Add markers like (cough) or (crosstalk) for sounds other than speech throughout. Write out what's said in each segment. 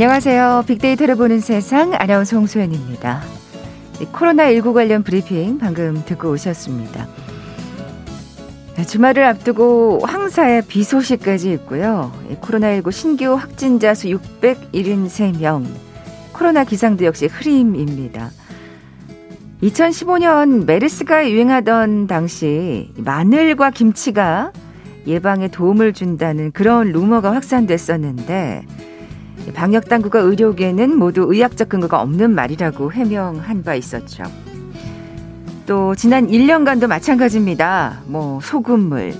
안녕하세요. 빅데이터를 보는 세상 아나운서 홍소연입니다. 코로나19 관련 브리핑 방금 듣고 오셨습니다. 네, 주말을 앞두고 황사의 비 소식까지 있고요. 코로나19 신규 확진자 수 673명. 코로나 기상도 역시 흐림입니다. 2015년 메르스가 유행하던 당시 마늘과 김치가 예방에 도움을 준다는 그런 루머가 확산됐었는데 방역 당국과 의료계는 모두 의학적 근거가 없는 말이라고 해명한 바 있었죠. 또 지난 1년간도 마찬가지입니다. 뭐 소금물,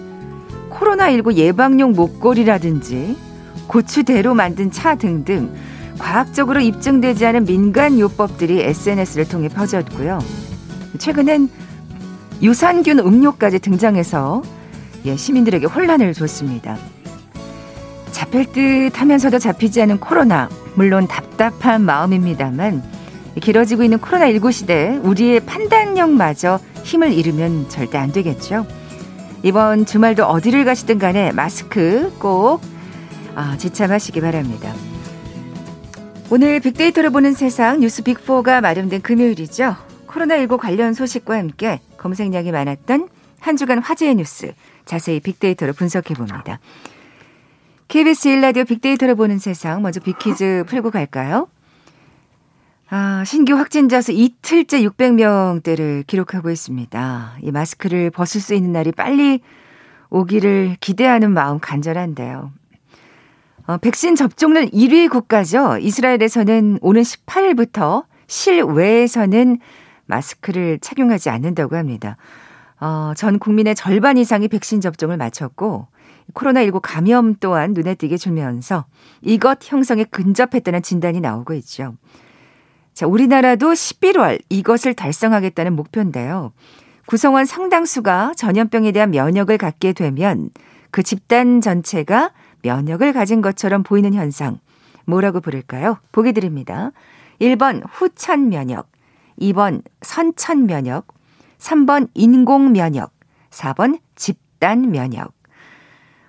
코로나19 예방용 목걸이라든지 고추대로 만든 차 등등 과학적으로 입증되지 않은 민간 요법들이 SNS를 통해 퍼졌고요. 최근엔 유산균 음료까지 등장해서 예, 시민들에게 혼란을 줬습니다. 잡힐 듯 하면서도 잡히지 않은 코로나. 물론 답답한 마음입니다만 길어지고 있는 코로나19 시대 우리의 판단력마저 힘을 잃으면 절대 안 되겠죠. 이번 주말도 어디를 가시든 간에 마스크 꼭 아, 지참하시기 바랍니다. 오늘 빅데이터를 보는 세상 뉴스 빅4가 마련된 금요일이죠. 코로나19 관련 소식과 함께 검색량이 많았던 한 주간 화제의 뉴스 자세히 빅데이터로 분석해 봅니다. KBS 1라디오 빅데이터를 보는 세상 먼저 빅퀴즈 풀고 갈까요? 아, 신규 확진자 수 이틀째 600명대를 기록하고 있습니다. 이 마스크를 벗을 수 있는 날이 빨리 오기를 기대하는 마음 간절한데요. 어, 백신 접종률 1위 국가죠. 이스라엘에서는 오는 18일부터 실외에서는 마스크를 착용하지 않는다고 합니다. 어, 전 국민의 절반 이상이 백신 접종을 마쳤고 코로나19 감염 또한 눈에 띄게 줄면서 이것 형성에 근접했다는 진단이 나오고 있죠. 자, 우리나라도 11월 이것을 달성하겠다는 목표인데요. 구성원 상당수가 전염병에 대한 면역을 갖게 되면 그 집단 전체가 면역을 가진 것처럼 보이는 현상. 뭐라고 부를까요? 보기 드립니다. 1번 후천 면역, 2번 선천 면역, 3번 인공 면역, 4번 집단 면역.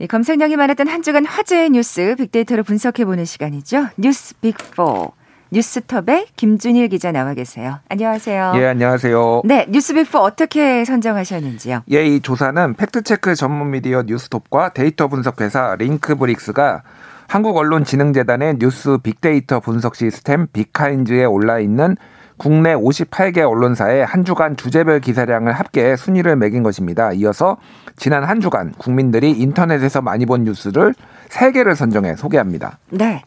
예, 검색량이 많았던 한 주간 화제의 뉴스 빅데이터로 분석해보는 시간이죠. 뉴스 빅4. 뉴스톱의 김준일 기자 나와 계세요. 안녕하세요. 예, 안녕하세요. 네, 뉴스 빅4 어떻게 선정하셨는지요? 예, 이 조사는 팩트체크 전문 미디어 뉴스톱과 데이터 분석 회사 링크브릭스가 한국언론진흥재단의 뉴스 빅데이터 분석 시스템 빅카인즈에 올라 있는 국내 58개 언론사의 한 주간 주제별 기사량을 합계 순위를 매긴 것입니다. 이어서 지난 한 주간 국민들이 인터넷에서 많이 본 뉴스를 3개를 선정해 소개합니다. 네.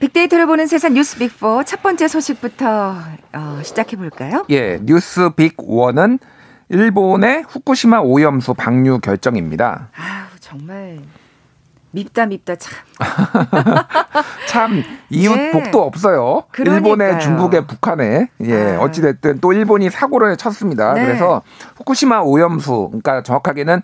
빅데이터를 보는 세상 뉴스 빅4 첫 번째 소식부터 어, 시작해 볼까요? 예, 뉴스 빅1은 일본의 후쿠시마 오염수 방류 결정입니다. 아, 정말 밉다 밉다 참. (laughs) 참 이웃 예. 복도 없어요. 그러니까요. 일본에 중국에 북한에 예 아. 어찌 됐든 또 일본이 사고를 쳤습니다. 네. 그래서 후쿠시마 오염수 그러니까 정확하게는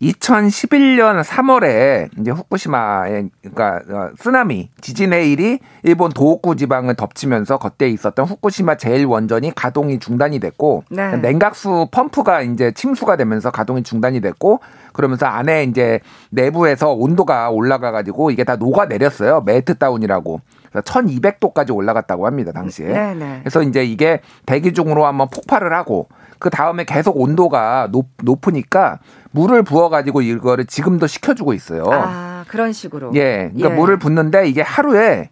2011년 3월에 이제 후쿠시마에 그러니까 어, 쓰나미 지진의 일이 일본 도호쿠 지방을 덮치면서 그때 있었던 후쿠시마 제일 원전이 가동이 중단이 됐고 네. 냉각수 펌프가 이제 침수가 되면서 가동이 중단이 됐고 그러면서 안에 이제 내부에서 온도가 올라가 가지고 이게 다 녹아 내렸어요. 메트 다운이라고. 1200도까지 올라갔다고 합니다, 당시에. 네네. 네. 그래서 이제 이게 대기 중으로 한번 폭발을 하고 그 다음에 계속 온도가 높, 높으니까 물을 부어가지고 이거를 지금도 식혀주고 있어요. 아, 그런 식으로. 예. 그러니까 예. 물을 붓는데 이게 하루에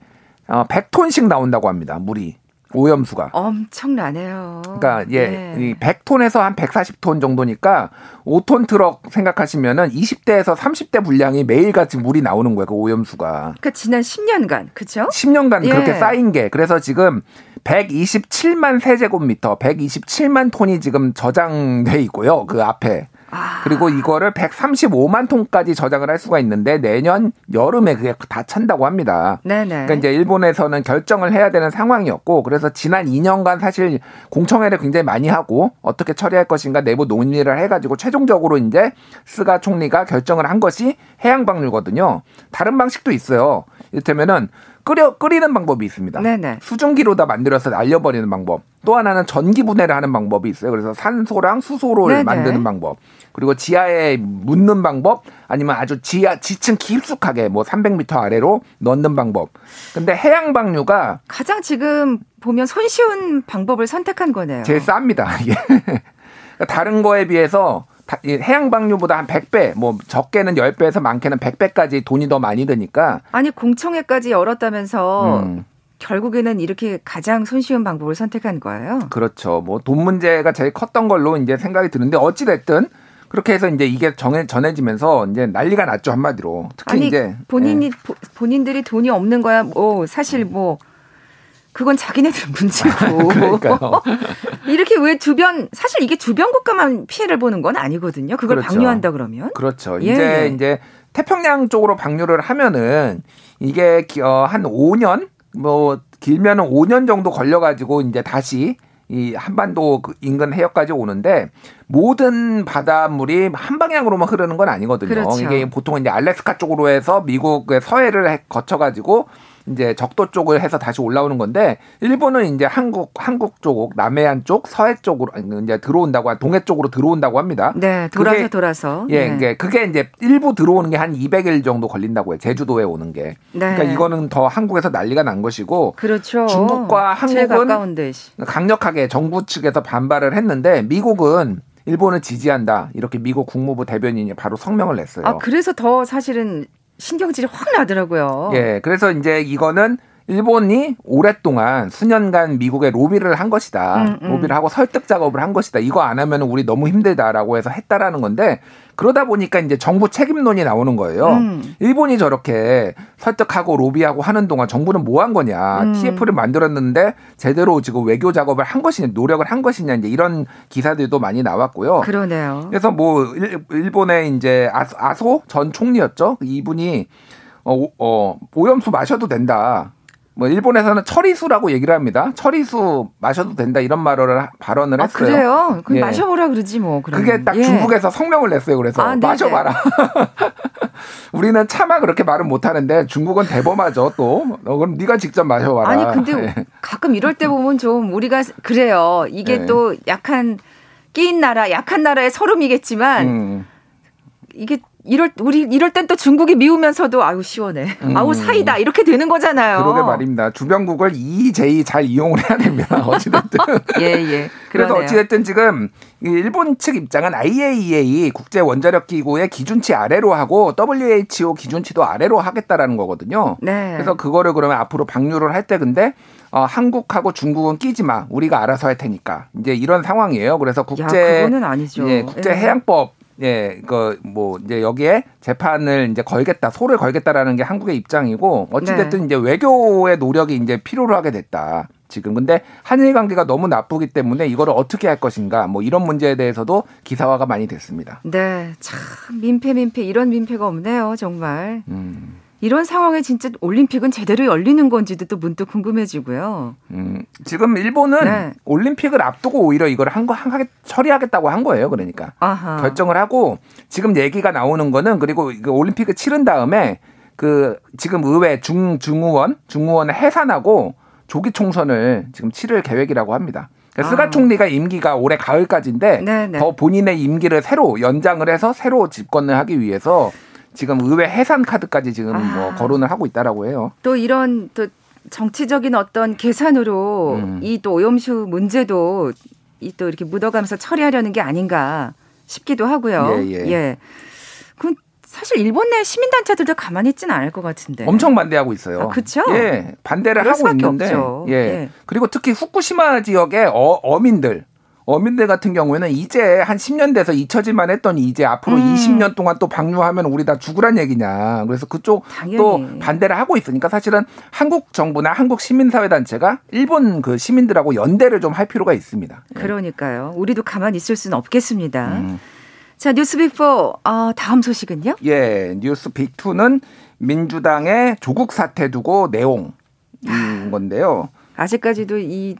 어, 100톤씩 나온다고 합니다, 물이. 오염수가. 엄청나네요. 그러니까 예, 네. 100톤에서 한 140톤 정도니까 5톤 트럭 생각하시면은 20대에서 30대 분량이 매일같이 물이 나오는 거예요. 그 오염수가. 그러니까 지난 10년간 그렇죠? 10년간 예. 그렇게 쌓인 게 그래서 지금 127만 세제곱미터, 127만 톤이 지금 저장돼 있고요. 그 앞에. 아. 그리고 이거를 135만 톤까지 저장을 할 수가 있는데 내년 여름에 그게 다 찬다고 합니다. 네네. 그러니까 이제 일본에서는 결정을 해야 되는 상황이었고 그래서 지난 2년간 사실 공청회를 굉장히 많이 하고 어떻게 처리할 것인가 내부 논의를 해가지고 최종적으로 이제 스가 총리가 결정을 한 것이 해양 방류거든요. 다른 방식도 있어요. 이를테면은 끓여 끓이는 방법이 있습니다. 네네. 수증기로 다 만들어서 날려버리는 방법. 또 하나는 전기 분해를 하는 방법이 있어요. 그래서 산소랑 수소를 네네. 만드는 방법. 그리고 지하에 묻는 방법 아니면 아주 지하 지층 깊숙하게 뭐 300m 아래로 넣는 방법. 근데 해양 방류가 가장 지금 보면 손쉬운 방법을 선택한 거네요. 제일 쌉니다. (laughs) 다른 거에 비해서 해양 방류보다 한 100배, 뭐 적게는 10배에서 많게는 100배까지 돈이 더 많이 드니까 아니 공청회까지 열었다면서 음. 결국에는 이렇게 가장 손쉬운 방법을 선택한 거예요. 그렇죠. 뭐 돈 문제가 제일 컸던 걸로 이제 생각이 드는데 어찌 됐든 그렇게 해서 이제 이게 정해 전해지면서 이제 난리가 났죠 한마디로. 특히 아니, 이제 본인이 예. 본인들이 돈이 없는 거야. 뭐 사실 뭐 그건 자기네들 (laughs) 문제고. (laughs) 이렇게 왜 주변 사실 이게 주변 국가만 피해를 보는 건 아니거든요. 그걸 그렇죠. 방류한다 그러면. 그렇죠. 예. 이제 이제 태평양 쪽으로 방류를 하면은 이게 어, 한 5년 뭐 길면은 5년 정도 걸려 가지고 이제 다시 이 한반도 그 인근 해역까지 오는데 모든 바닷물이 한 방향으로만 흐르는 건 아니거든요. 그렇죠. 이게 보통 이제 알래스카 쪽으로 해서 미국의 서해를 거쳐 가지고 이제 적도 쪽을 해서 다시 올라오는 건데 일본은 이제 한국 한국 쪽 남해안 쪽 서해 쪽으로 이제 들어온다고 동해 쪽으로 들어온다고 합니다. 네, 돌아서 그게, 돌아서. 예, 네. 그게 이제 일부 들어오는 게 한 200일 정도 걸린다고 해요. 제주도에 오는 게. 네. 그러니까 이거는 더 한국에서 난리가 난 것이고 그렇죠. 중국과 한국은 강력하게 정부 측에서 반발을 했는데 미국은 일본을 지지한다. 이렇게 미국 국무부 대변인이 바로 성명을 냈어요. 아, 그래서 더 사실은 신경질이 확 나더라고요. 예, 그래서 이제 이거는 일본이 오랫동안 수년간 미국에 로비를 한 것이다. 음, 음. 로비를 하고 설득 작업을 한 것이다. 이거 안 하면 우리 너무 힘들다라고 해서 했다라는 건데 그러다 보니까 이제 정부 책임론이 나오는 거예요. 음. 일본이 저렇게 설득하고 로비하고 하는 동안 정부는 뭐 한 거냐. 음. TF를 만들었는데 제대로 지금 외교 작업을 한 것이냐, 노력을 한 것이냐 이제 이런 기사들도 많이 나왔고요. 그러네요. 그래서 뭐 일본의 이제 아소 전 총리였죠. 이분이 어, 어, 오염수 마셔도 된다. 뭐 일본에서는 처리수라고 얘기를 합니다. 처리수 마셔도 된다 이런 말을 발언을 아, 했어요. 그래요? 그럼 예. 마셔보라 그러지 뭐. 그러면. 그게 딱 예. 중국에서 성명을 냈어요. 그래서 아, 마셔봐라. (laughs) 우리는 차마 그렇게 말은 못하는데 중국은 대범하죠 또. 어, 그럼 네가 직접 마셔봐라. 아니 근데 (laughs) 예. 가끔 이럴 때 보면 좀 우리가 그래요. 이게 예. 또 약한 끼인 나라, 약한 나라의 서름이겠지만 음. 이게 이럴 우리 이럴 땐 또 중국이 미우면서도 아유 시원해. 음. 아우 사이다 이렇게 되는 거잖아요. 그러게 말입니다. 주변국을 EJ 잘 이용을 해야 됩니다. (laughs) 어찌됐든. 예 예. 그래서 어찌됐든 지금 일본 측 입장은 IAEA 국제 원자력 기구의 기준치 아래로 하고 WHO 기준치도 아래로 하겠다라는 거거든요. 네. 그래서 그거를 그러면 앞으로 방류를 할 때 근데 어, 한국하고 중국은 끼지 마. 우리가 알아서 할 테니까. 이제 이런 상황이에요. 그래서 국제 야, 그거는 아니죠. 예, 국제 해양법 예, 그 뭐 이제 여기에 재판을 이제 걸겠다, 소를 걸겠다라는 게 한국의 입장이고 어찌됐든 네. 이제 외교의 노력이 이제 필요로 하게 됐다. 지금 근데 한일 관계가 너무 나쁘기 때문에 이거를 어떻게 할 것인가 뭐 이런 문제에 대해서도 기사화가 많이 됐습니다. 네, 참 민폐 민폐 이런 민폐가 없네요 정말. 음. 이런 상황에 진짜 올림픽은 제대로 열리는 건지도 또 문득 궁금해지고요. 음, 지금 일본은 네. 올림픽을 앞두고 오히려 이걸 한거 하게 처리하겠다고 한 거예요. 그러니까 아하. 결정을 하고 지금 얘기가 나오는 거는 그리고 그 올림픽을 치른 다음에 그 지금 의회 중 중의원 중의원을 해산하고 조기 총선을 지금 치를 계획이라고 합니다. 그러니까 스가 아. 총리가 임기가 올해 가을까지인데 네네. 네. 더 본인의 임기를 새로 연장을 해서 새로 집권을 하기 위해서 지금 의회 해산 카드까지 지금 뭐 아. 뭐 거론을 하고 있다라고 해요. 또 이런 또 정치적인 어떤 계산으로 음. 이또 오염수 문제도 이 또 이렇게 묻어가면서 처리하려는 게 아닌가 싶기도 하고요. 예. 예. 예. 그럼 사실 일본 내 시민단체들도 가만히 있지는 않을 것 같은데. 엄청 반대하고 있어요. 아, 그렇죠? 예, 반대를 하고 있는데. 없죠. 예. 예. 그리고 특히 후쿠시마 지역의 어, 어민들 어민들 같은 경우에는 이제 한 10년 돼서 잊혀질만 했더니 이제 앞으로 음. 20년 동안 또 방류하면 우리 다 죽으란 얘기냐. 그래서 그쪽 당연히. 또 반대를 하고 있으니까 사실은 한국 정부나 한국 시민사회단체가 일본 그 시민들하고 연대를 좀 할 필요가 있습니다. 예. 그러니까요. 우리도 가만히 있을 수는 없겠습니다. 음. 자, 뉴스빅4 어, 다음 소식은요? 예, 뉴스빅2는 민주당의 조국 사태 두고 내용 인 건데요. 아직까지도 이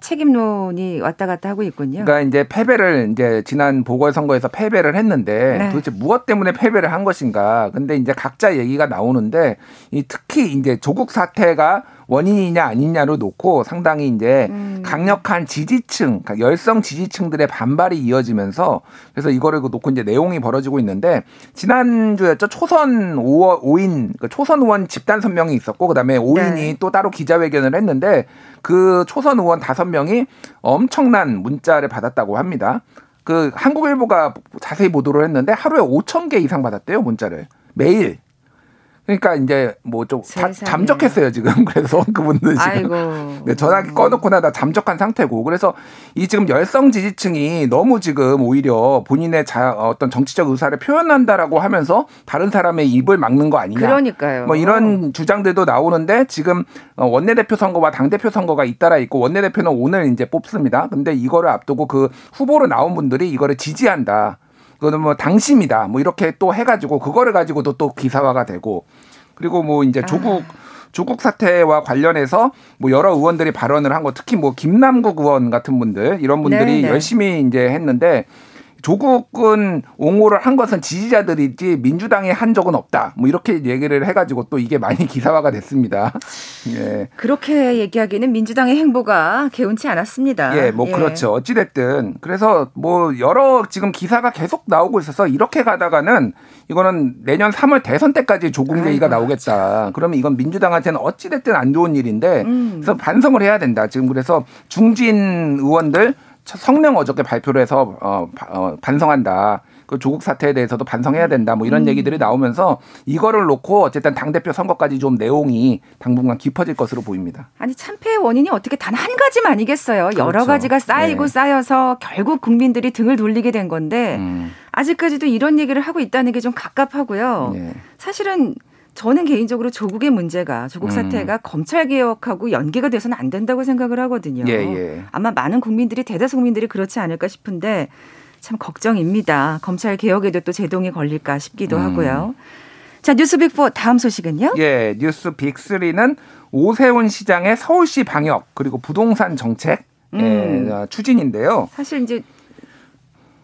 책임론이 왔다 갔다 하고 있군요. 그러니까 이제 패배를 이제 지난 보궐선거에서 패배를 했는데 네. 도대체 무엇 때문에 패배를 한 것인가. 근데 이제 각자 얘기가 나오는데 이 특히 이제 조국 사태가 원인이냐 아니냐로 놓고 상당히 이제 음. 강력한 지지층, 그러니까 열성 지지층들의 반발이 이어지면서 그래서 이거를 그 놓고 이제 내용이 벌어지고 있는데 지난주였죠. 초선 5, 5인, 그 초선 의원 집단 선명이 있었고 그다음에 5인이 네. 또 따로 기자회견을 했는데 그 초선 의원 5명이 엄청난 문자를 받았다고 합니다. 그 한국일보가 자세히 보도를 했는데 하루에 5천 개 이상 받았대요 문자를 매일 그러니까 이제 뭐 좀 잠적했어요 지금. (laughs) 그래서 그분들 지금 네, 전화기 꺼놓고 나다 잠적한 상태고. 그래서 이 지금 열성 지지층이 너무 지금 오히려 본인의 자, 어떤 정치적 의사를 표현한다라고 하면서 다른 사람의 입을 막는 거 아니냐. 그러니까요. 뭐 이런 주장들도 나오는데 지금 어, 원내대표 선거와 당 대표 선거가 잇따라 있고 원내대표는 오늘 이제 뽑습니다. 근데 이거를 앞두고 그 후보로 나온 분들이 이거를 지지한다 그거는 뭐 당심이다. 뭐 이렇게 또 해가지고 그거를 가지고도 또 기사화가 되고 그리고 뭐 이제 아. 조국 아. 조국 사태와 관련해서 뭐 여러 의원들이 발언을 한 거 특히 뭐 김남국 의원 같은 분들 이런 분들이 네네. 네. 열심히 이제 했는데 조국은 옹호를 한 것은 지지자들이지 민주당이 한 적은 없다. 뭐 이렇게 얘기를 해가지고 또 이게 많이 (laughs) 기사화가 됐습니다. 예. 그렇게 얘기하기는 민주당의 행보가 개운치 않았습니다. 예, 뭐 예. 그렇죠. 어찌됐든 그래서 뭐 여러 지금 기사가 계속 나오고 있어서 이렇게 가다가는 이거는 내년 3월 대선 때까지 조국 얘기가 나오겠다. 그러면 이건 민주당한테는 어찌됐든 안 좋은 일인데 음. 그래서 반성을 해야 된다. 지금 그래서 중진 의원들 성명 어저께 발표를 해서 어, 어, 반성한다. 그 조국 사태에 대해서도 반성해야 된다. 뭐 이런 음. 얘기들이 나오면서 이거를 놓고 어쨌든 당 대표 선거까지 좀 내용이 당분간 깊어질 것으로 보입니다. 아니 참패의 원인이 어떻게 단 한 가지만이겠어요. 그렇죠. 여러 가지가 쌓이고 네. 쌓여서 결국 국민들이 등을 돌리게 된 건데 음. 아직까지도 이런 얘기를 하고 있다는 게 좀 갑갑하고요. 네. 사실은 저는 개인적으로 조국의 문제가 조국 음. 사태가 음. 검찰 개혁하고 연계가 돼서는 안 된다고 생각을 하거든요. 예, 예. 아마 많은 국민들이 대다수 국민들이 그렇지 않을까 싶은데 참 걱정입니다. 검찰 개혁에도 또 제동이 걸릴까 싶기도 음. 하고요. 자, 뉴스 빅4 다음 소식은요? 예, 뉴스 빅3는 오세훈 시장의 서울시 방역 그리고 부동산 정책 음. 예, 추진인데요. 사실 이제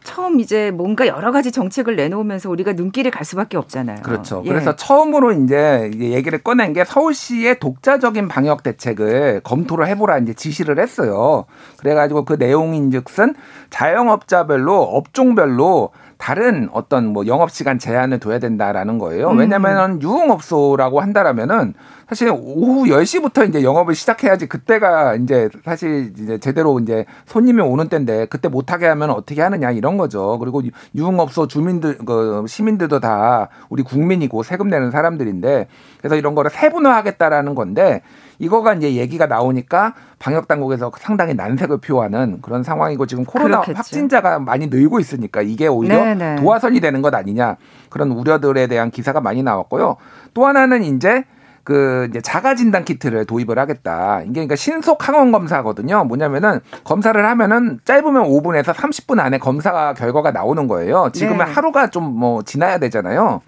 처음 이제 뭔가 여러 가지 정책을 내놓으면서 우리가 눈길을 갈 수밖에 없잖아요. 그렇죠. 예. 그래서 처음으로 이제 얘기를 꺼낸 게 서울시의 독자적인 방역 대책을 검토를 해보라 이제 지시를 했어요. 그래가지고 그 내용인즉슨 자영업자별로 업종별로 다른 어떤 뭐 영업 시간 제한을 둬야 된다라는 거예요. 음. 왜냐면은 유흥업소라고 한다라면은 사실 오후 10시부터 이제 영업을 시작해야지 그때가 이제 사실 이제 제대로 이제 손님이 오는 때인데 그때 못 하게 하면 어떻게 하느냐 이런 거죠. 그리고 유흥업소 주민들 그 시민들도 다 우리 국민이고 세금 내는 사람들인데 그래서 이런 거를 세분화하겠다라는 건데 이거가 이제 얘기가 나오니까 방역 당국에서 상당히 난색을 표하는 그런 상황이고 지금 코로나 그렇겠죠. 확진자가 많이 늘고 있으니까 이게 오히려 네네. 네. 도화선이 되는 것 아니냐 그런 우려들에 대한 기사가 많이 나왔고요. 또 하나는 이제 그 이제 자가 진단 키트를 도입을 하겠다. 이게 그러니까 신속 항원 검사거든요. 뭐냐면은 검사를 하면은 짧으면 5분에서 30분 안에 검사 결과가 나오는 거예요. 지금은 네. 하루가 좀 뭐 지나야 되잖아요.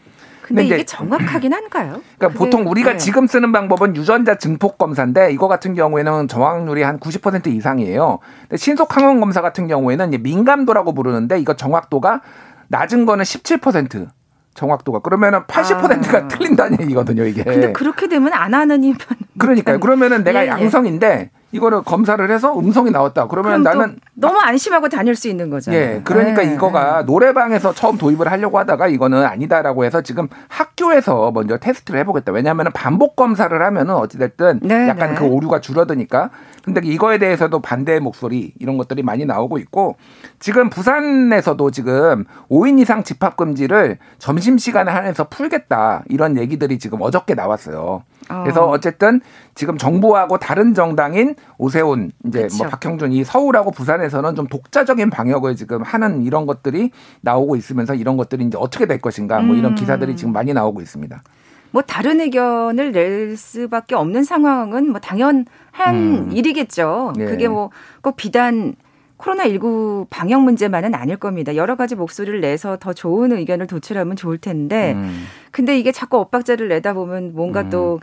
근데, 이게 정확하긴 한가요? 그러니까 보통 우리가 네. 지금 쓰는 방법은 유전자 증폭 검사인데 이거 같은 경우에는 정확률이 한 90% 이상이에요. 근데 신속 항원 검사 같은 경우에는 민감도라고 부르는데 이거 정확도가 낮은 거는 17%. 정확도가 그러면은 80%가 아. 틀린다는 얘기거든요, 이게. 근데 그렇게 되면 안 하는 이유는 그러니까요. 그러면은 내가 예, 예. 양성인데 이거를 검사를 해서 음성이 나왔다. 그러면 나는 너무 안심하고 다닐 수 있는 거잖아요. 예. 그러니까 네. 이거가 노래방에서 처음 도입을 하려고 하다가 이거는 아니다라고 해서 지금 학교에서 먼저 테스트를 해보겠다. 왜냐하면 반복 검사를 하면은 어찌됐든 네, 약간 네. 그 오류가 줄어드니까. 근데 이거에 대해서도 반대의 목소리 이런 것들이 많이 나오고 있고 지금 부산에서도 지금 5인 이상 집합 금지를 점심 시간에 한해서 풀겠다 이런 얘기들이 지금 어저께 나왔어요. 그래서 어. 어쨌든 지금 정부하고 다른 정당인 오세훈 이제 뭐 그쵸. 뭐 박형준 이 서울하고 부산에서는 좀 독자적인 방역을 지금 하는 이런 것들이 나오고 있으면서 이런 것들이 이제 어떻게 될 것인가 뭐 이런 음. 기사들이 지금 많이 나오고 있습니다. 뭐 다른 의견을 낼 수밖에 없는 상황은 뭐 당연한 음. 일이겠죠. 예. 그게 뭐 꼭 비단 코로나19 방역 문제만은 아닐 겁니다. 여러 가지 목소리를 내서 더 좋은 의견을 도출하면 좋을 텐데, 음. 근데 이게 자꾸 엇박자를 내다 보면 뭔가 음. 또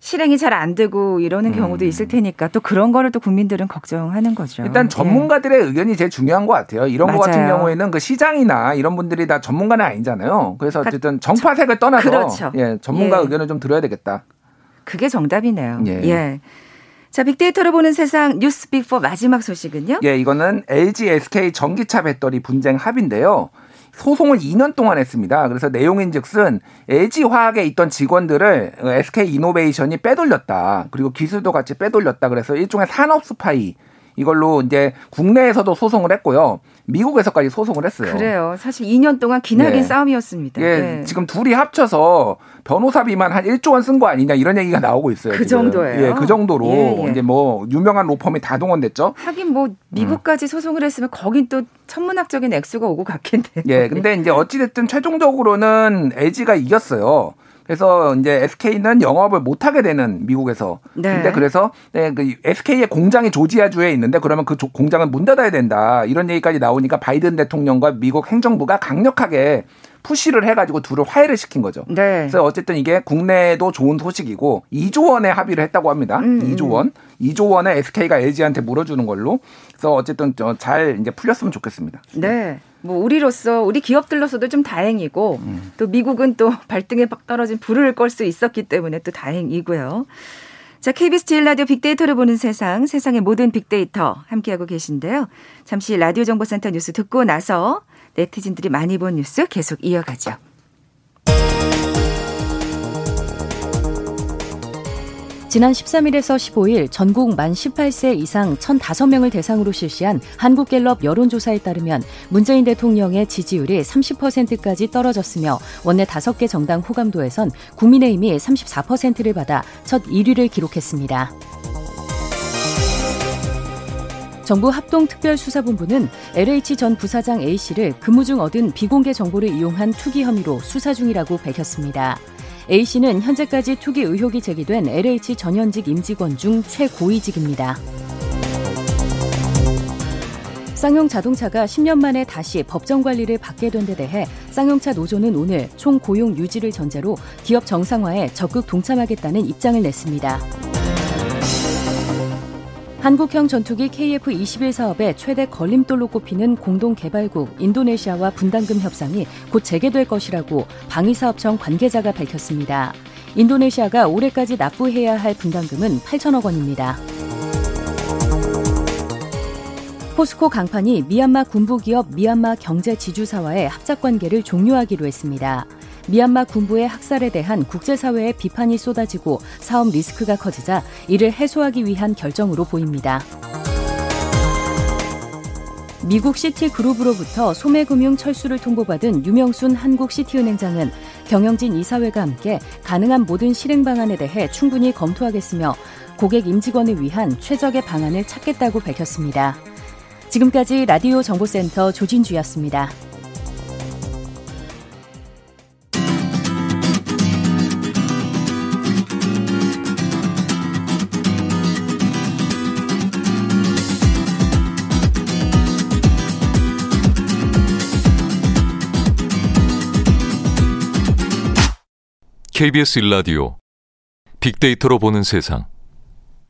실행이 잘 안 되고 이러는 경우도 음. 있을 테니까 또 그런 거를 또 국민들은 걱정하는 거죠. 일단 예. 전문가들의 예. 의견이 제일 중요한 것 같아요. 이런 맞아요. 거 같은 경우에는 그 시장이나 이런 분들이 다 전문가는 아니잖아요. 그래서 어쨌든 정파색을 떠나서 그렇죠. 예, 전문가 예. 의견을 좀 들어야 되겠다. 그게 정답이네요. 예. 예. 자, 빅데이터로 보는 세상 뉴스 빅4 마지막 소식은요? 예, 이거는 LG SK 전기차 배터리 분쟁 합인데요. 소송을 2년 동안 했습니다. 그래서 내용인즉슨 LG 화학에 있던 직원들을 SK 이노베이션이 빼돌렸다. 그리고 기술도 같이 빼돌렸다. 그래서 일종의 산업 스파이 이걸로 이제 국내에서도 소송을 했고요. 미국에서까지 소송을 했어요. 그래요. 사실 2년 동안 기나긴 네. 싸움이었습니다. 예, 네. 지금 둘이 합쳐서 변호사비만 한 1조 원 쓴 거 아니냐 이런 얘기가 나오고 있어요. 그 지금. 정도예요. 예, 그 정도로 예, 예. 이제 뭐 유명한 로펌이 다 동원됐죠. 하긴 뭐 미국까지 음. 소송을 했으면 거긴 또 천문학적인 액수가 오고 갔겠네요. 예, 근데 이제 어찌 됐든 최종적으로는 LG가 이겼어요. 그래서 이제 SK는 영업을 못 하게 되는 미국에서. 네. 근데 그래서 네, 그 SK의 공장이 조지아주에 있는데 그러면 그 공장은 문 닫아야 된다. 이런 얘기까지 나오니까 바이든 대통령과 미국 행정부가 강력하게 푸시를 해가지고 둘을 화해를 시킨 거죠. 네. 그래서 어쨌든 이게 국내에도 좋은 소식이고 2조 원의 합의를 했다고 합니다. 음, 2조 음. 원. 2조 원에 SK가 LG한테 물어주는 걸로. 그래서 어쨌든 잘 이제 풀렸으면 좋겠습니다. 네. 뭐 우리로서 우리 기업들로서도 좀 다행이고 음. 또 미국은 또 (laughs) 발등에 떨어진 불을 끌 수 있었기 때문에 또 다행이고요. 자, KBS 제일 라디오 빅데이터를 보는 세상, 세상의 모든 빅데이터 함께하고 계신데요. 잠시 라디오 정보센터 뉴스 듣고 나서 네티즌들이 많이 본 뉴스 계속 이어가죠. 지난 13일에서 15일 전국 만 18세 이상 1,005명을 대상으로 실시한 한국갤럽 여론조사에 따르면 문재인 대통령의 지지율이 30%까지 떨어졌으며 원내 5개 정당 호감도에선 국민의힘이 34%를 받아 첫 1위를 기록했습니다. 정부 합동특별수사본부는 LH 전 부사장 A씨를 근무 중 얻은 비공개 정보를 이용한 투기 혐의로 수사 중이라고 밝혔습니다. A씨는 현재까지 투기 의혹이 제기된 LH 전현직 임직원 중 최고위직입니다. 쌍용 자동차가 10년 만에 다시 법정 관리를 받게 된 데 대해 쌍용차 노조는 오늘 총 고용 유지를 전제로 기업 정상화에 적극 동참하겠다는 입장을 냈습니다. 한국형 전투기 KF-21 사업의 최대 걸림돌로 꼽히는 공동개발국 인도네시아와 분담금 협상이 곧 재개될 것이라고 방위사업청 관계자가 밝혔습니다. 인도네시아가 올해까지 납부해야 할 분담금은 8천억 원입니다. 포스코 강판이 미얀마 군부기업 미얀마 경제지주사와의 합작 관계를 종료하기로 했습니다. 미얀마 군부의 학살에 대한 국제사회의 비판이 쏟아지고 사업 리스크가 커지자 이를 해소하기 위한 결정으로 보입니다. 미국 시티그룹으로부터 소매금융 철수를 통보받은 유명순 한국시티은행장은 경영진 이사회가 함께 가능한 모든 실행 방안에 대해 충분히 검토하겠으며 고객 임직원을 위한 최적의 방안을 찾겠다고 밝혔습니다. 지금까지 라디오 정보센터 조진주였습니다. KBS 일라디오 빅데이터로 보는 세상.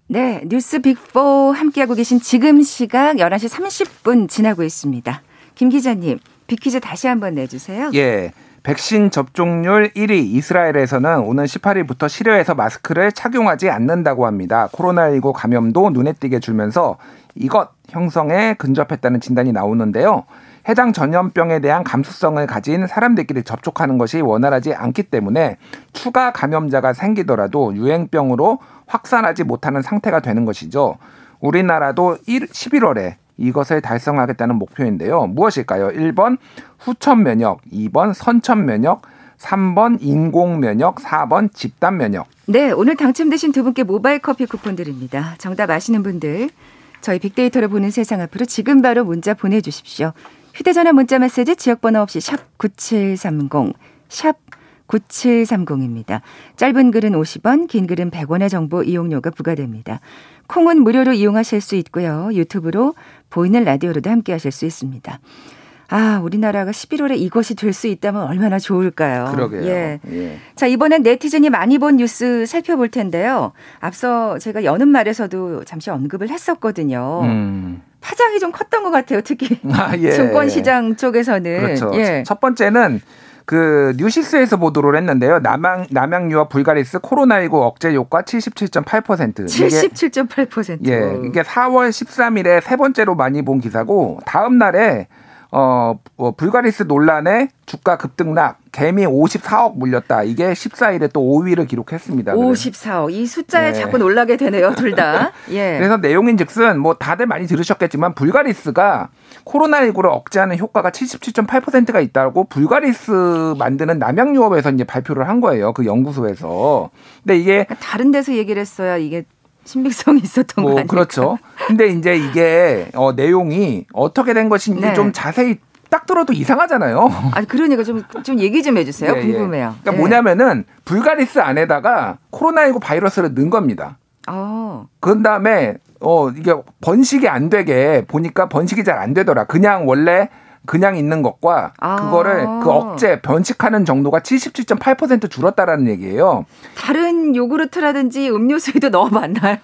네, 뉴스 빅4 함께하고 계신 지금 시각 11시 30분 지나고 있습니다. 김 기자님, 빅퀴즈 다시 한번 내주세요. 예. 백신 접종률 1위 이스라엘에서는 오는 18일부터 실외에서 마스크를 착용하지 않는다고 합니다. 코로나19 감염도 눈에 띄게 줄면서 이것 형성에 근접했다는 진단이 나오는데요. 해당 전염병에 대한 감수성을 가진 사람들끼리 접촉하는 것이 원활하지 않기 때문에 추가 감염자가 생기더라도 유행병으로 확산하지 못하는 상태가 되는 것이죠. 우리나라도 1, 11월에 이것을 달성하겠다는 목표인데요. 무엇일까요? 1번 후천 면역, 2번 선천 면역, 3번 인공 면역, 4번 집단 면역. 네, 오늘 당첨되신 두 분께 모바일 커피 쿠폰 드립니다. 정답 아시는 분들 저희 빅데이터를 보는 세상 앞으로 지금 바로 문자 보내주십시오. 휴대전화 문자 메시지 지역번호 없이 샵 9730, 샵 9730입니다. 짧은 글은 50원, 긴 글은 100원의 정보 이용료가 부과됩니다. 콩은 무료로 이용하실 수 있고요. 유튜브로 보이는 라디오로도 함께 하실 수 있습니다. 아, 우리나라가 11월에 이것이 될 수 있다면 얼마나 좋을까요? 그러게요. 예. 예. 자, 이번엔 네티즌이 많이 본 뉴스 살펴볼 텐데요. 앞서 제가 여는 말에서도 잠시 언급을 했었거든요. 음. 파장이 좀 컸던 것 같아요. 특히 (laughs) 아, 예. 증권 시장 쪽에서는. 그렇죠. 예. 첫 번째는 그 뉴시스에서 보도를 했는데요. 남양 남양 유업 불가리스 코로나19 억제 효과 77.8%. 77.8%. 예. 이게 4월 13일에 세 번째로 많이 본 기사고 다음 날에 어, 어 불가리스 논란에 주가 급등락, 개미 54억 물렸다. 이게 14일에 또 5위를 기록했습니다. 54억. 이 숫자에 네. 자꾸 놀라게 되네요, 둘 다. (laughs) 예. 그래서 내용인 즉슨 뭐 다들 많이 들으셨겠지만 불가리스가 코로나19를 억제하는 효과가 77.8%가 있다고 불가리스 만드는 남양유업에서 이제 발표를 한 거예요. 그 연구소에서. 근데 이게 다른 데서 얘기를 했어야 이게 신빙성이 있었던 뭐, 거 아니에요? 그렇죠. 근데 이제 이게 어, 내용이 어떻게 된 것인지 네. 좀 자세히 딱 들어도 이상하잖아요. 아 그러니까 좀, 좀 얘기 좀 해주세요. 예, 예. 궁금해요. 예. 그러니까 예. 뭐냐면은 불가리스 안에다가 코로나19 바이러스를 넣은 겁니다. 어. 그 다음에 어 이게 번식이 안 되게 보니까 번식이 잘 안 되더라. 그냥 원래 그냥 있는 것과 아. 그거를 그 억제 변식하는 정도가 77.8% 줄었다라는 얘기예요. 다른 요구르트라든지 음료수에도 (laughs) 넣어봤나요?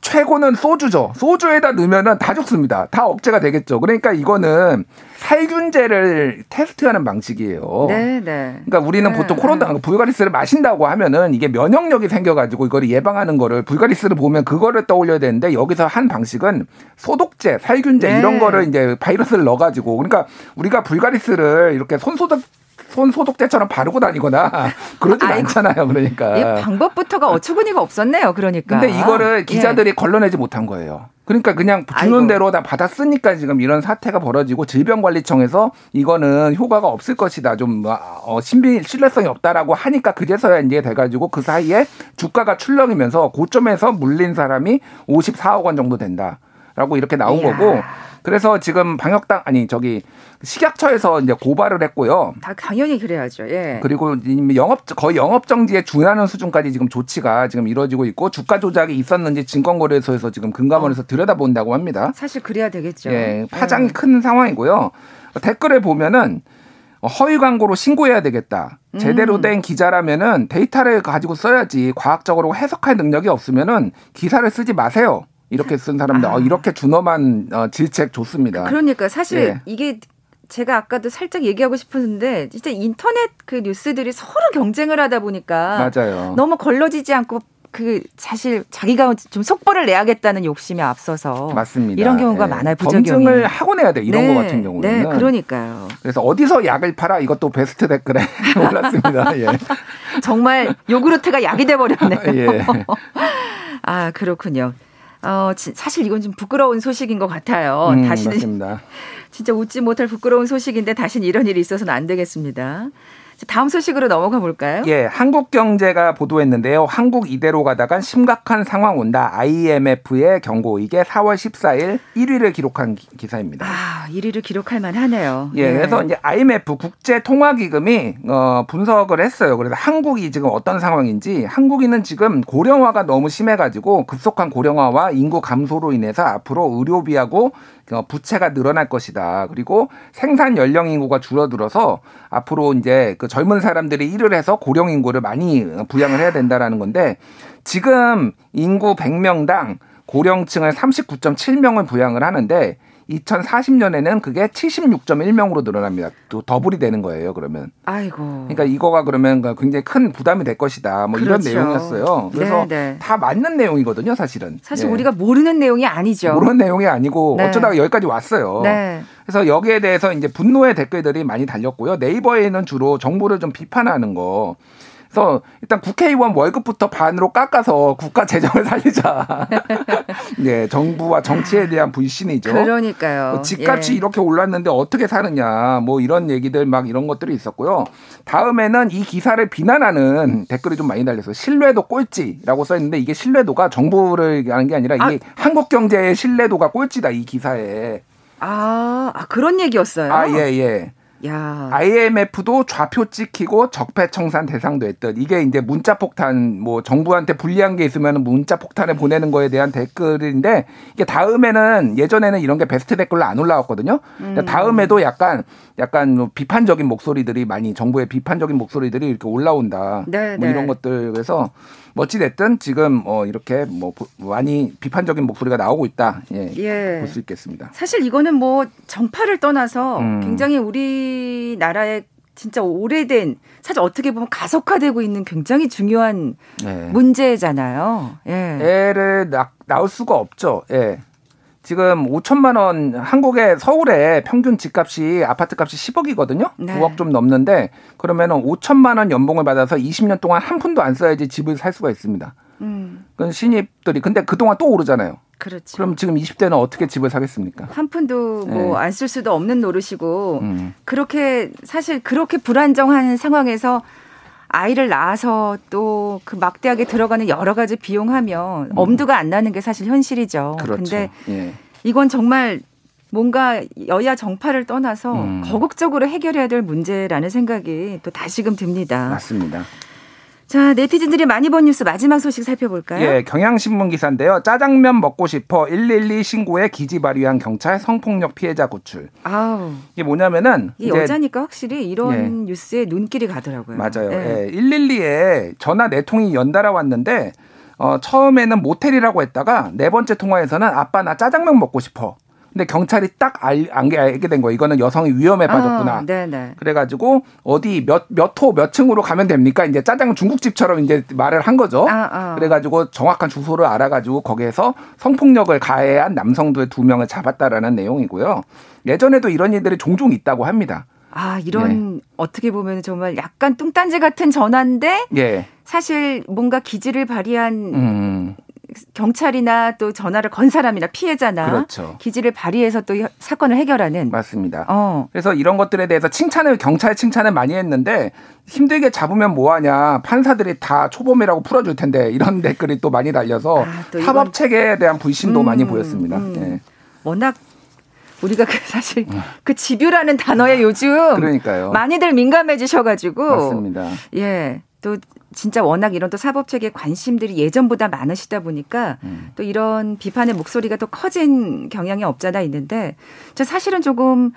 최고는 소주죠. 소주에다 넣으면은 다 죽습니다. 다 억제가 되겠죠. 그러니까 이거는 살균제를 테스트하는 방식이에요. 네, 네. 그러니까 우리는 네, 보통 코로나 네. 불가리스를 마신다고 하면은 이게 면역력이 생겨가지고 이거를 예방하는 거를 불가리스를 보면 그거를 떠올려야 되는데 여기서 한 방식은 소독제, 살균제 네. 이런 거를 이제 바이러스를 넣어가지고 그러니까 우리가 불가리스를 이렇게 손소독 손 소독제처럼 바르고 다니거나 (laughs) 그러진 아이고, 않잖아요. 그러니까 이 방법부터가 어처구니가 없었네요. 그러니까. 근데 이거를 예. 기자들이 예. 걸러내지 못한 거예요. 그러니까 그냥 주는. 대로 다 받았으니까 지금 이런 사태가 벌어지고 질병관리청에서 이거는 효과가 없을 것이다. 좀 어, 신비 신뢰성이 없다라고 하니까 그제서야 이제 돼가지고 그 사이에 주가가 출렁이면서 고점에서 물린 사람이 54억 원 정도 된다 라고 이렇게 나온 이야. 거고 그래서 지금 방역당 아니 저기 식약처에서 이제 고발을 했고요. 다 당연히 그래야죠. 예. 그리고 영업 거의 영업 정지에 준하는 수준까지 지금 조치가 지금 이루어지고 있고 주가 조작이 있었는지 증권거래소에서 지금 금감원에서 어. 들여다본다고 합니다. 사실 그래야 되겠죠. 예, 파장이 예. 큰 상황이고요. 댓글을 보면은 허위 광고로 신고해야 되겠다. 제대로 음. 된 기자라면은 데이터를 가지고 써야지 과학적으로 해석할 능력이 없으면은 기사를 쓰지 마세요. 이렇게 쓴 사람들 아. 어, 이렇게 준엄한 어, 질책 좋습니다. 그러니까 사실 예. 이게 제가 아까도 살짝 얘기하고 싶었는데 진짜 인터넷 그 뉴스들이 서로 경쟁을 하다 보니까 맞아요. 너무 걸러지지 않고 그 사실 자기가 좀 속보를 내야겠다는 욕심에 앞서서 맞습니다. 이런 경우가 네. 많아요. 부작용이. 검증을 하고 내야 돼 이런 네. 거 같은 경우는. 네, 그러니까요. 그래서 어디서 약을 팔아 이것도 베스트 댓글에 (laughs) 올랐습니다. 예. 정말 요구르트가 약이 돼 버렸네요. (laughs) 예. 아 그렇군요. 어, 사실 이건 좀 부끄러운 소식인 것 같아요. 음, 다시는 맞습니다. (laughs) 진짜 웃지 못할 부끄러운 소식인데 다시는 이런 일이 있어서는 안 되겠습니다. 다음 소식으로 넘어가 볼까요? 예, 한국 경제가 보도했는데요. 한국 이대로 가다간 심각한 상황 온다. IMF의 경고. 이게 4월 14일 1위를 기록한 기 사입니다. 아, 1위를 기록할 만하네요. 예, 예. 그래서 이제 IMF 국제 통화 기금이 어, 분석을 했어요. 그래서 한국이 지금 어떤 상황인지 한국인은 지금 고령화가 너무 심해 가지고 급속한 고령화와 인구 감소로 인해서 앞으로 의료비하고 어, 부채가 늘어날 것이다. 그리고 생산 연령 인구가 줄어들어서 앞으로 이제 그 젊은 사람들이 일을 해서 고령 인구를 많이 부양을 해야 된다라는 건데 지금 인구 100명당 고령층을 39.7명을 부양을 하는데 2040년에는 그게 76.1명으로 늘어납니다. 또 더블이 되는 거예요. 그러면. 아이고. 그러니까 이거가 그러면 굉장히 큰 부담이 될 것이다. 뭐 그렇죠. 이런 내용이었어요. 그래서 네네. 네. 다 맞는 내용이거든요, 사실은. 사실 예. 우리가 모르는 내용이 아니죠. 모르는 내용이 아니고 네. 어쩌다가 여기까지 왔어요. 네. 그래서 여기에 대해서 이제 분노의 댓글들이 많이 달렸고요. 네이버에는 주로 정부를 좀 비판하는 거. 그래서 일단 국회의원 월급부터 반으로 깎아서 국가 재정을 살리자. (laughs) 네, 정부와 정치에 대한 불신이죠. 그러니까요. 뭐 집값이 예. 이렇게 올랐는데 어떻게 사느냐. 뭐 이런 얘기들 막 이런 것들이 있었고요. 다음에는 이 기사를 비난하는 댓글이 좀 많이 달렸어요. 신뢰도 꼴찌라고 써 있는데 이게 신뢰도가 정부를 하는 게 아니라 이게 아. 한국 경제의 신뢰도가 꼴찌다 이 기사에. 아, 아 그런 얘기였어요. 아, 예, 예. 야. IMF도 좌표 찍히고 적폐청산 대상도 했던 이게 이제 문자 폭탄 뭐 정부한테 불리한 게 있으면 문자 폭탄을 보내는 거에 대한 댓글인데 이게 다음에는 예전에는 이런 게 베스트 댓글로 안 올라왔거든요. 음. 다음에도 약간 약간 뭐 비판적인 목소리들이 많이 정부의 비판적인 목소리들이 이렇게 올라온다. 네, 뭐 네. 이런 것들 그래서 어찌 됐든 지금 어 이렇게 뭐 많이 비판적인 목소리가 나오고 있다. 예. 예. 볼 수 있겠습니다. 사실 이거는 뭐 정파를 떠나서 음. 굉장히 우리 나라의 진짜 오래된 사실 어떻게 보면 가속화되고 있는 굉장히 중요한 네. 문제잖아요. 예. 애를 낳, 낳을 수가 없죠. 예. 지금 5천만 원 한국의 서울의 평균 집값이 아파트 값이 10억이거든요. 네. 9억 좀 넘는데 그러면은 5천만 원 연봉을 받아서 20년 동안 한 푼도 안 써야지 집을 살 수가 있습니다. 음. 그 신입들이 근데 그동안 또 오르잖아요. 그렇죠. 그럼 지금 20대는 어떻게 집을 사겠습니까? 한 푼도 뭐 안쓸 네. 수도 없는 노릇이고 음. 그렇게 사실 그렇게 불안정한 상황에서 아이를 낳아서 또 그 막대하게 들어가는 여러 가지 비용하면 음. 엄두가 안 나는 게 사실 현실이죠. 그렇죠. 근데 예. 이건 정말 뭔가 여야 정파를 떠나서 음. 거국적으로 해결해야 될 문제라는 생각이 또 다시금 듭니다. 맞습니다. 자, 네티즌들이 많이 본 뉴스 마지막 소식 살펴볼까요? 예, 경향신문 기사인데요. 짜장면 먹고 싶어 112 신고에 기지 발휘한 경찰 성폭력 피해자 구출. 아우. 이게 뭐냐면은 이 여자니까 확실히 이런 예. 뉴스에 눈길이 가더라고요. 맞아요. 예. 예. 112에 전화 네 통이 연달아 왔는데 어, 처음에는 모텔이라고 했다가 네 번째 통화에서는 아빠 나 짜장면 먹고 싶어. 근데 경찰이 딱 알, 알게 된 거예요. 이거는 여성이 위험에 아, 빠졌구나. 아, 네네. 그래가지고 어디 몇 몇호몇 층으로 가면 됩니까? 이제 짜장 중국집처럼 이제 말을 한 거죠. 아, 아. 그래가지고 정확한 주소를 알아가지고 거기에서 성폭력을 가해한 남성들 두 명을 잡았다라는 내용이고요. 예전에도 이런 일들이 종종 있다고 합니다. 아, 이런 네. 어떻게 보면 정말 약간 뚱딴지 같은 전화인데 예. 사실 뭔가 기질을 발휘한 음. 경찰이나 또 전화를 건 사람이나 피해자나 그렇죠. 기지를 발휘해서 또 사건을 해결하는 맞습니다. 어. 그래서 이런 것들에 대해서 칭찬을 경찰 칭찬을 많이 했는데 힘들게 잡으면 뭐하냐 판사들이 다 초범이라고 풀어줄 텐데 이런 (laughs) 댓글이 또 많이 달려서 아, 사법 체계에 대한 불신도 음, 많이 보였습니다. 음. 네. 워낙 우리가 그 (laughs) 사실 음. 그 집유라는 단어에 요즘 그러니까요. 많이들 민감해지셔가지고 맞습니다. 예. 또 진짜 워낙 이런 또 사법 체계 관심들이 예전보다 많으시다 보니까 음. 또 이런 비판의 목소리가 또 커진 경향이 없잖아 있는데 저 사실은 조금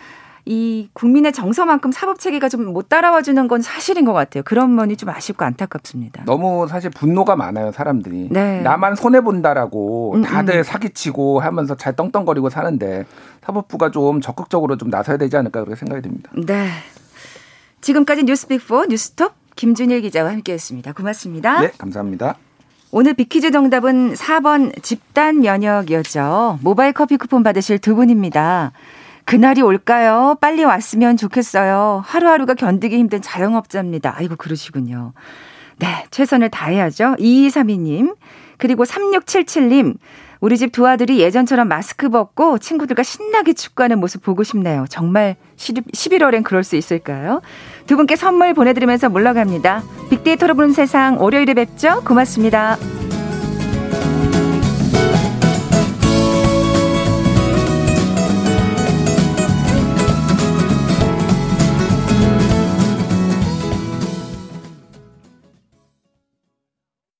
이 국민의 정서만큼 사법 체계가 좀 못 따라와 주는 건 사실인 것 같아요. 그런 면이 좀 아쉽고 안타깝습니다. 너무 사실 분노가 많아요, 사람들이. 네. 나만 손해 본다라고 음, 음. 다들 음. 사기치고 하면서 잘 떵떵거리고 사는데 사법부가 좀 적극적으로 좀 나서야 되지 않을까 그렇게 생각이 듭니다. 네. 지금까지 뉴스빅4 뉴스톱 김준일 기자와 함께했습니다. 고맙습니다. 네, 감사합니다. 오늘 비키즈 정답은 4번 집단 면역이었죠. 모바일 커피 쿠폰 받으실 두 분입니다. 그날이 올까요? 빨리 왔으면 좋겠어요. 하루하루가 견디기 힘든 자영업자입니다. 아이고, 그러시군요. 네, 최선을 다해야죠. 2232님, 그리고 3677님, 우리 집 두 아들이 예전처럼 마스크 벗고 친구들과 신나게 축구하는 모습 보고 싶네요. 정말 11월엔 그럴 수 있을까요? 두 분께 선물 보내드리면서 물러갑니다. 빅데이터로 보는 세상 월요일에 뵙죠. 고맙습니다.